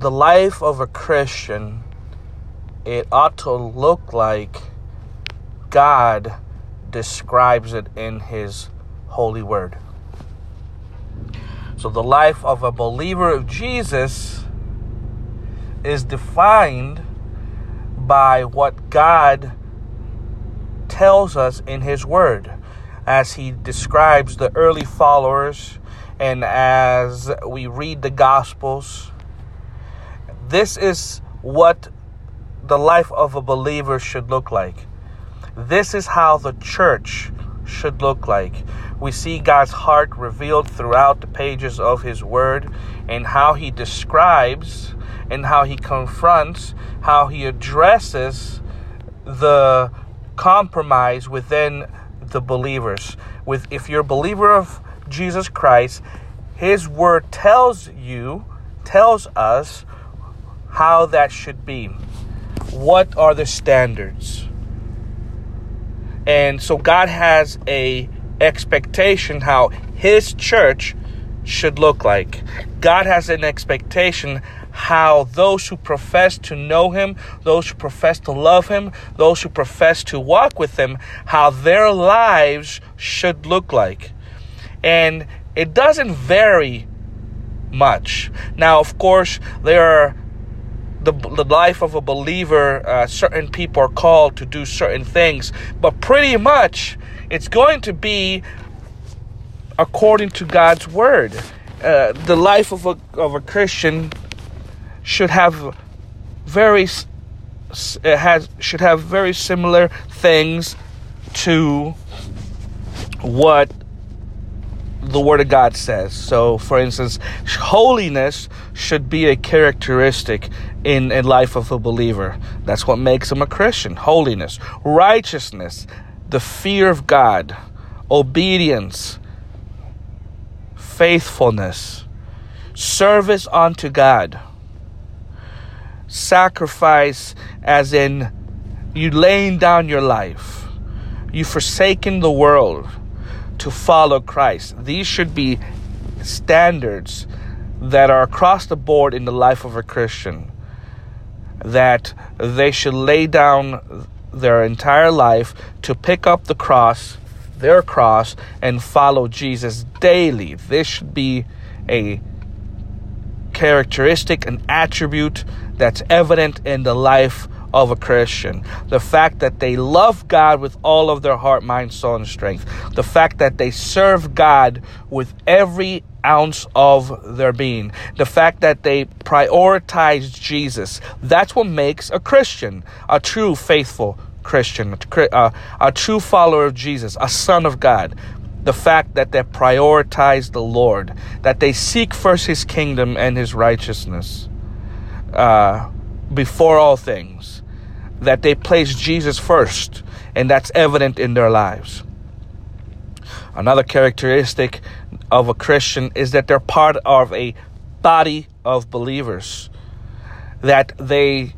the life of a Christian, it ought to look like God describes it in His holy word. So, the life of a believer of Jesus is defined by what God tells us in His Word as He describes the early followers and as we read the Gospels. This is what the life of a believer should look like. This is how the church should look like. We see God's heart revealed throughout the pages of His Word and how He describes and how He confronts, how He addresses the compromise within the believers. With if you're a believer of Jesus Christ, His Word tells you, tells us how that should be. What are the standards? And so God has a expectation how his church should look like. God has an expectation how those who profess to know him, those who profess to love him, those who profess to walk with him, how their lives should look like. And it doesn't vary much. Now, of course, there are the, the life of a believer, uh, certain people are called to do certain things, but pretty much it's going to be according to God's word. Uh, the life of a, of a Christian should have very has should have very similar things to what the Word of God says. So, for instance, holiness should be a characteristic in a life of a believer. That's what makes him a Christian. Holiness, righteousness, the fear of God, obedience, faithfulness, service unto God, sacrifice, as in you laying down your life, you forsaking the world to follow Christ. These should be standards that are across the board in the life of a Christian. That they should lay down their entire life to pick up the cross, their cross, and follow Jesus daily. This should be a characteristic, an attribute that's evident in the life of a Christian. The fact that they love God with all of their heart, mind, soul, and strength. The fact that they serve God with every ounce of their being. The fact that they prioritize Jesus. That's what makes a Christian, a true faithful Christian, a, a true follower of Jesus, a son of God the fact that they prioritize the Lord, that they seek first His kingdom and His righteousness uh, before all things that they place Jesus first, and that's evident in their lives. Another characteristic of a Christian is that they're part of a body of believers, that they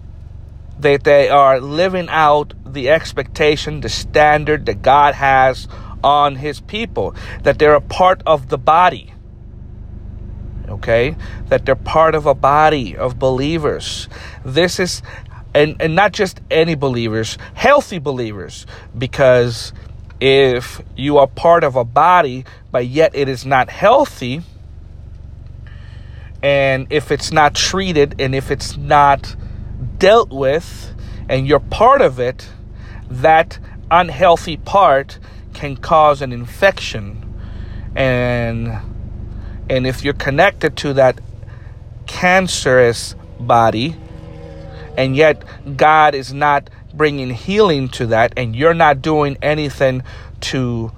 that they are living out the expectation, the standard that God has on his people, that they're a part of the body. Okay? That they're part of a body of believers. This is and and not just any believers, healthy believers, because if you are part of a body but yet it is not healthy, and if it's not treated and if it's not dealt with and you're part of it, that unhealthy part can cause an infection. And and if you're connected to that cancerous body and yet God is not bringing healing to that, and you're not doing anything to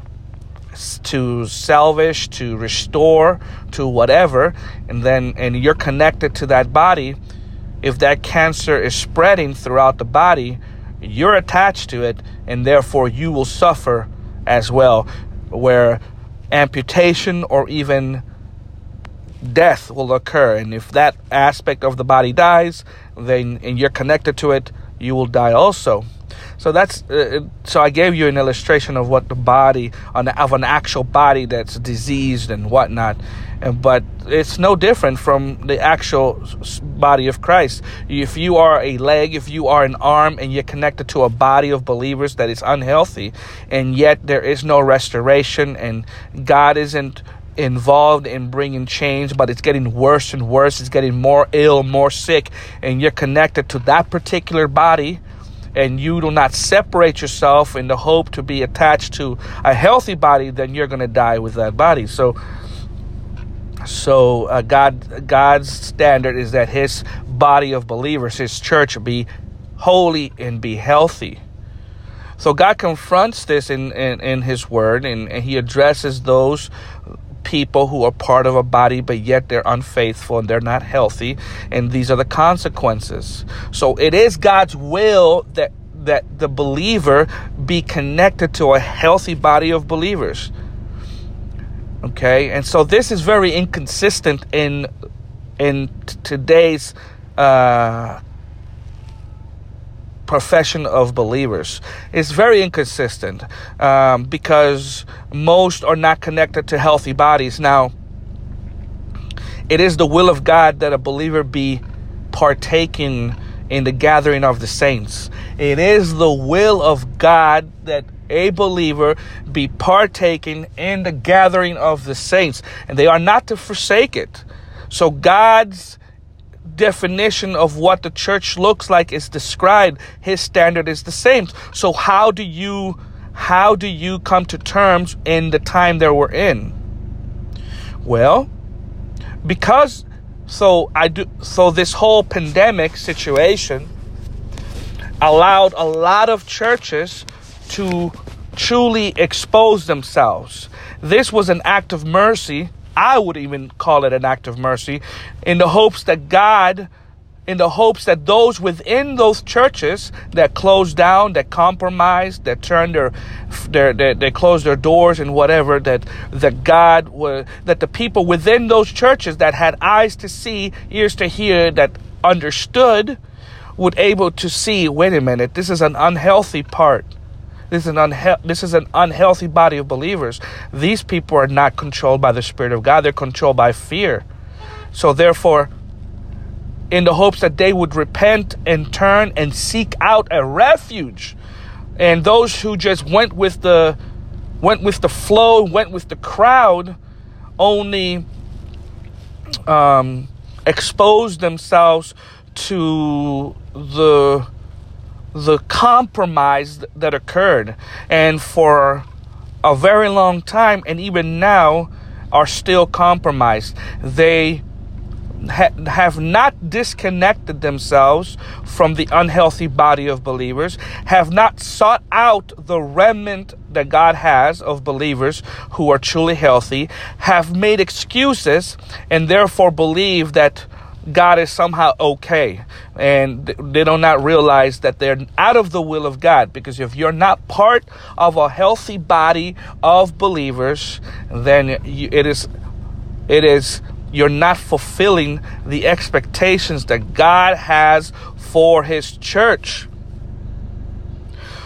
to salvage, to restore, to whatever, and then and you're connected to that body, if that cancer is spreading throughout the body, you're attached to it, and therefore you will suffer as well, where amputation or even death will occur. And if that aspect of the body dies, then and you're connected to it, you will die also. So that's uh, so I gave you an illustration of what the body on the, of an actual body that's diseased and whatnot, and, but it's no different from the actual body of Christ. If you are a leg, if you are an arm, and you're connected to a body of believers that is unhealthy, and yet there is no restoration, and God isn't involved in bringing change, but it's getting worse and worse. It's getting more ill, more sick, and you're connected to that particular body, and you do not separate yourself in the hope to be attached to a healthy body, then you're going to die with that body. So, so uh, God, God's standard is that His body of believers, His church, be holy and be healthy. So God confronts this in, in, in His Word, and, and He addresses those people who are part of a body, but yet they're unfaithful and they're not healthy. And these are the consequences. So it is God's will that that the believer be connected to a healthy body of believers. Okay, and so this is very inconsistent in in t- today's uh, profession of believers. It's very inconsistent um, because most are not connected to healthy bodies. Now, it is the will of God that a believer be partaking in the gathering of the saints. It is the will of God that a believer be partaking in the gathering of the saints, and they are not to forsake it. So, God's definition of what the church looks like is described his standard is the same. So how do you how do you come to terms in the time that we're in? Well because so i do so this whole pandemic situation allowed a lot of churches to truly expose themselves. This was an act of mercy I would even call it an act of mercy, in the hopes that God, in the hopes that those within those churches that closed down, that compromised, that turned their, their, their they closed their doors and whatever, that that God that the people within those churches that had eyes to see, ears to hear, that understood, would able to see. Wait a minute, this is an unhealthy part this is an unhe- this is an unhealthy body of believers. These people are not controlled by the Spirit of God. They're controlled by fear. So therefore, in the hopes that they would repent and turn and seek out a refuge. And those who just went with the went with the flow, went with the crowd, only um, exposed themselves to the the compromise that occurred. And for a very long time and even now are still compromised. They ha- have not disconnected themselves from the unhealthy body of believers have not sought out the remnant that God has of believers who are truly healthy have made excuses and therefore believe that God is somehow okay. And they do not realize that they're out of the will of God. Because if you're not part of a healthy body of believers, then it is, it is, you're not fulfilling the expectations that God has for His church.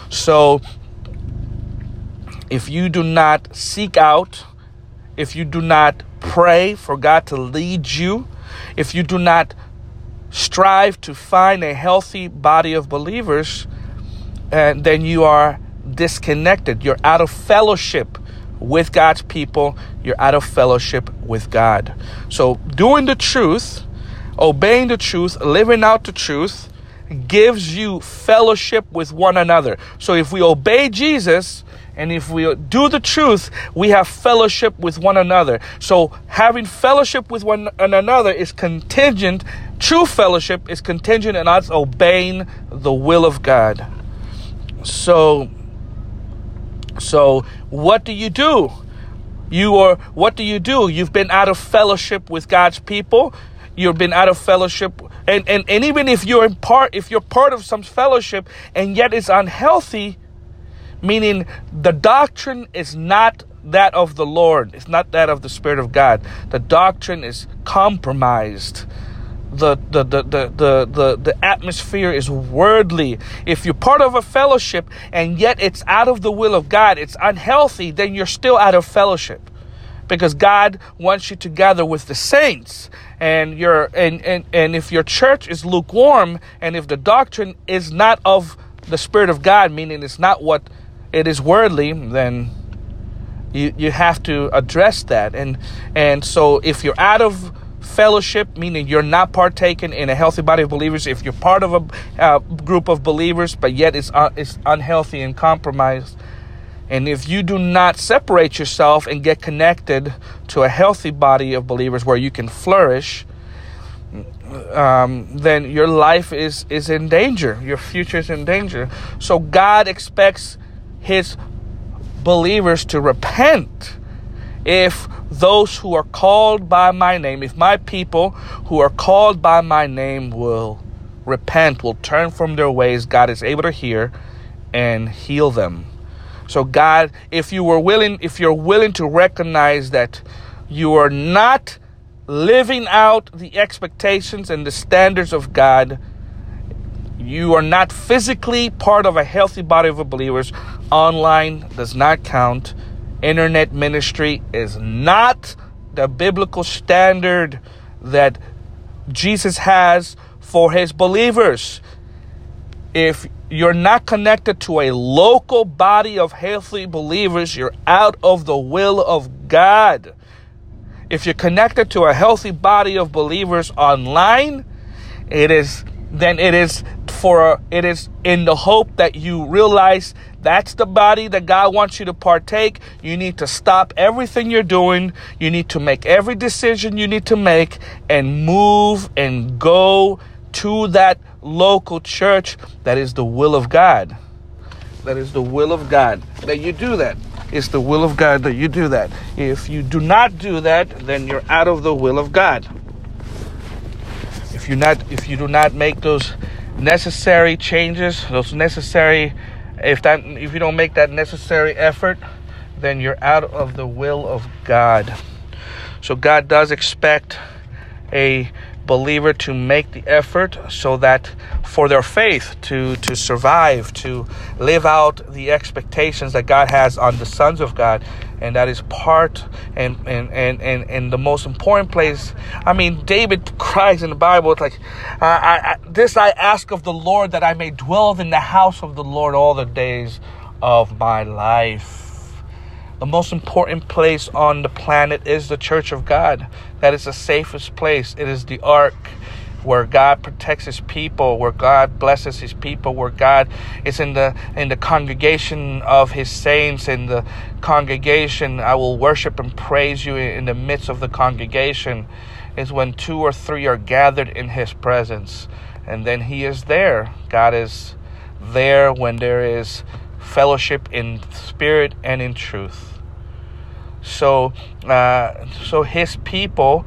So, if you do not seek out, if you do not pray for God to lead you, if you do not strive to find a healthy body of believers, and then you are disconnected. You're out of fellowship with God's people. You're out of fellowship with God. So, doing the truth, obeying the truth, living out the truth gives you fellowship with one another. So, if we obey Jesus, and if we do the truth, we have fellowship with one another. So having fellowship with one another is contingent, true fellowship is contingent on us obeying the will of God. So, so what do you do? You are, what do you do? You've been out of fellowship with God's people. You've been out of fellowship. And, and, and even if you're in part, if you're part of some fellowship and yet it's unhealthy, meaning the doctrine is not that of the Lord, it's not that of the Spirit of God. The doctrine is compromised. the the, the, the, the, the, the atmosphere is worldly. If you're part of a fellowship and yet it's out of the will of God, it's unhealthy, then you're still out of fellowship. Because God wants you to gather with the saints. And your and, and, and if your church is lukewarm and if the doctrine is not of the Spirit of God, meaning it's not what it is worldly, then you, you have to address that. And and so if you're out of fellowship, meaning you're not partaking in a healthy body of believers. If you're part of a uh, group of believers, but yet it's, uh, it's unhealthy and compromised, and if you do not separate yourself and get connected to a healthy body of believers where you can flourish, um, then your life is, is in danger. Your future is in danger. So God expects His believers to repent if those who are called by my name, if my people who are called by my name will repent, will turn from their ways, God is able to hear and heal them. So God, if you were willing, if you're willing to recognize that you are not living out the expectations and the standards of God, you are not physically part of a healthy body of believers. Online does not count internet ministry is not the biblical standard that Jesus has for his believers. If you're not connected to a local body of healthy believers, you're out of the will of God. If you're connected to a healthy body of believers online, it is then it is for it is in the hope that you realize that's the body that God wants you to partake. You need to stop everything you're doing. You need to make every decision you need to make and move and go to that local church that is the will of God. That is the will of God that you do that. It's the will of God that you do that. If you do not do that, then you're out of the will of God. If you not if you do not make those necessary changes, those necessary if that if you don't make that necessary effort, then you're out of the will of God. So God does expect a believer to make the effort so that for their faith to to survive to live out the expectations that God has on the sons of God. And that is part and and and and, and the most important place. I mean David cries in the Bible it's like I, I, this I ask of the Lord that I may dwell in the house of the Lord all the days of my life the most important place on the planet is the church of God. That is the safest place. It is the ark where God protects his people, where God blesses his people, where God is in the in the congregation of his saints in the congregation I will worship and praise you in the midst of the congregation is when two or three are gathered in his presence and then he is there. God is there when there is fellowship in spirit and in truth. So, uh, so his people,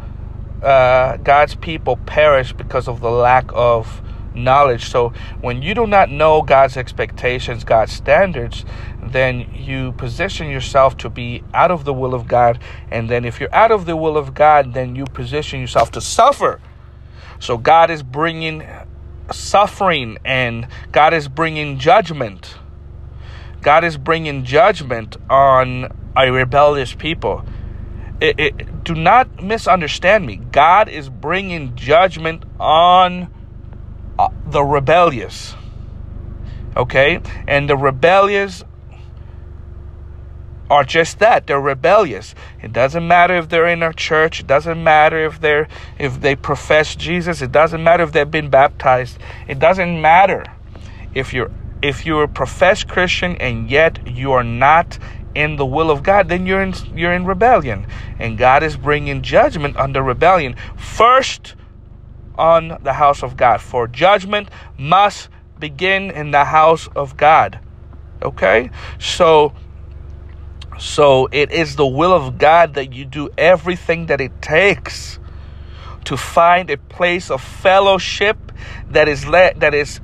uh, God's people, perish because of the lack of knowledge. So, when you do not know God's expectations, God's standards, then you position yourself to be out of the will of God. And then, if you're out of the will of God, then you position yourself to suffer. So, God is bringing suffering and God is bringing judgment God is bringing judgment on a rebellious people. It, it, do not misunderstand me. God is bringing judgment on uh, the rebellious. Okay? And the rebellious are just that they're rebellious it doesn't matter if they're in a church it doesn't matter if they're if they profess jesus it doesn't matter if they've been baptized it doesn't matter if you're if you're a professed Christian and yet you are not in the will of God, then you're in you're in rebellion, and God is bringing judgment the rebellion first on the house of God. For judgment must begin in the house of God. Okay, so so it is the will of God that you do everything that it takes to find a place of fellowship that is let that is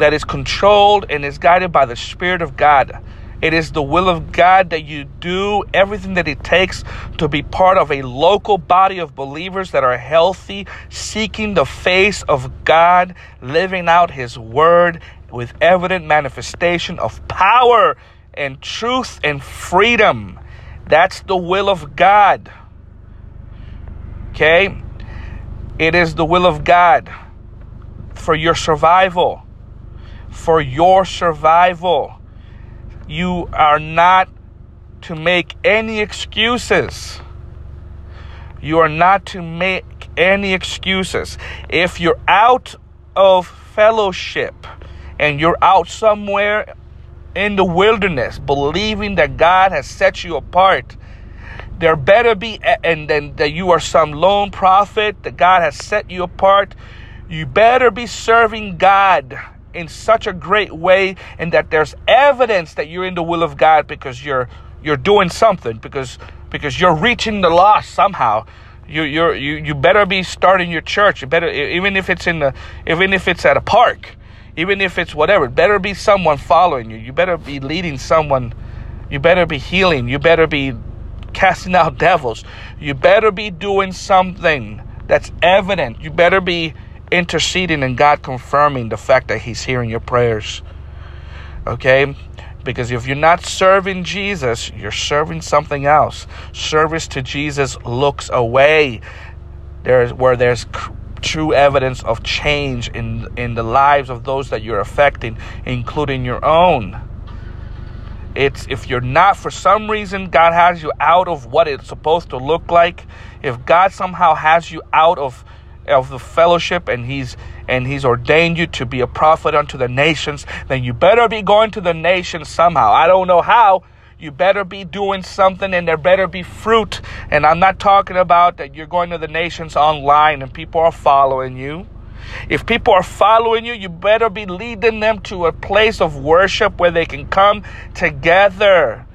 that is controlled and is guided by the Spirit of God. It is the will of God that you do everything that it takes to be part of a local body of believers that are healthy, seeking the face of God, living out His word with evident manifestation of power and truth and freedom. That's the will of God. Okay? It is the will of God for your survival. For your survival. You are not to make any excuses. You are not to make any excuses. If you're out of fellowship and you're out somewhere in the wilderness believing that God has set you apart, there better be, and then that you are some lone prophet, that God has set you apart. You better be serving God in such a great way and that there's evidence that you're in the will of God because you're you're doing something because because you're reaching the lost somehow. You you you you better be starting your church. You better even if it's in the even if it's at a park even if it's whatever better be someone following you. You better be leading someone. You better be healing. You better be casting out devils. You better be doing something that's evident. You better be interceding and God confirming the fact that He's hearing your prayers. Okay? Because if you're not serving Jesus, you're serving something else. Service to Jesus looks away. There's where there's true evidence of change in in the lives of those that you're affecting, including your own. It's if you're not for some reason God has you out of what it's supposed to look like, if God somehow has you out of of the fellowship and he's and he's ordained you to be a prophet unto the nations then you better be going to the nations somehow. I don't know how. You better be doing something and there better be fruit. And i'm not talking about that you're going to the nations online and people are following you. If people are following you, you better be leading them to a place of worship where they can come together.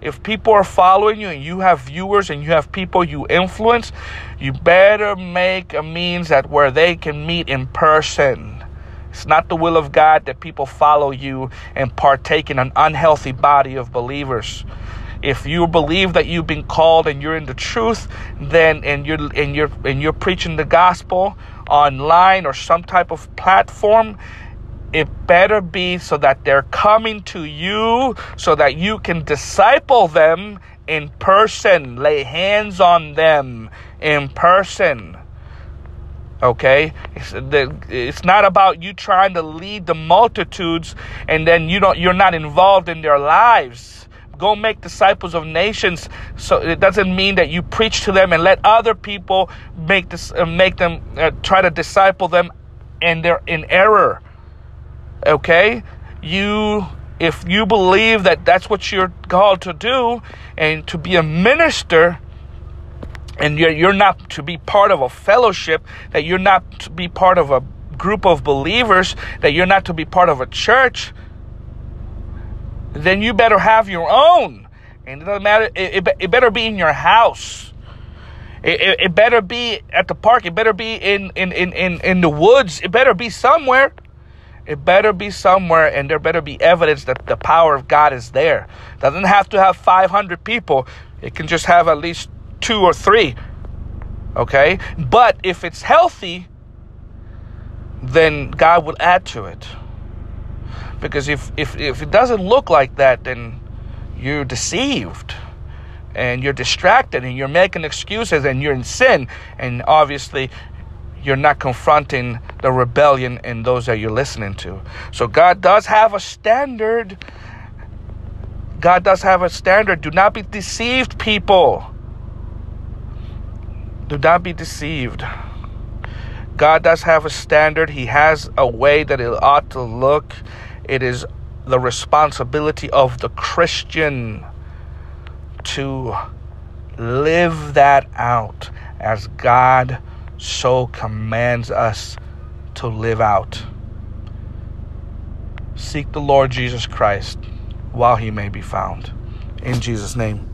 If people are following you and you have viewers and you have people you influence, you better make a means that where they can meet in person. It's not the will of God that people follow you and partake in an unhealthy body of believers. If you believe that you've been called and you're in the truth, then and you're and you're and you're preaching the gospel online or some type of platform, it better be so that they're coming to you so that you can disciple them in person, lay hands on them in person. Okay, it's, the, it's not about you trying to lead the multitudes and then you don't you're not involved in their lives. Go make disciples of nations. So it doesn't mean that you preach to them and let other people make this uh, make them uh, try to disciple them and they're in error okay you if you believe that that's what you're called to do and to be a minister and you're, you're not to be part of a fellowship that you're not to be part of a group of believers that you're not to be part of a church then you better have your own and it doesn't matter it, it, it better be in your house it, it, it, better be at the park it better be in, in, in, in, in the woods it better be somewhere it better be somewhere and there better be evidence that the power of God is there. Doesn't have to have 500 people. It can just have at least two or three. Okay? But if it's healthy, then God will add to it. Because if, if, if it doesn't look like that, then you're deceived and you're distracted and you're making excuses and you're in sin. And obviously, you're not confronting the rebellion in those that you're listening to. So God does have a standard. God does have a standard. Do not be deceived, people. Do not be deceived. God does have a standard. He has a way that it ought to look. It is the responsibility of the Christian to live that out as God so commands us to live out. Seek the Lord Jesus Christ while he may be found. In Jesus' name.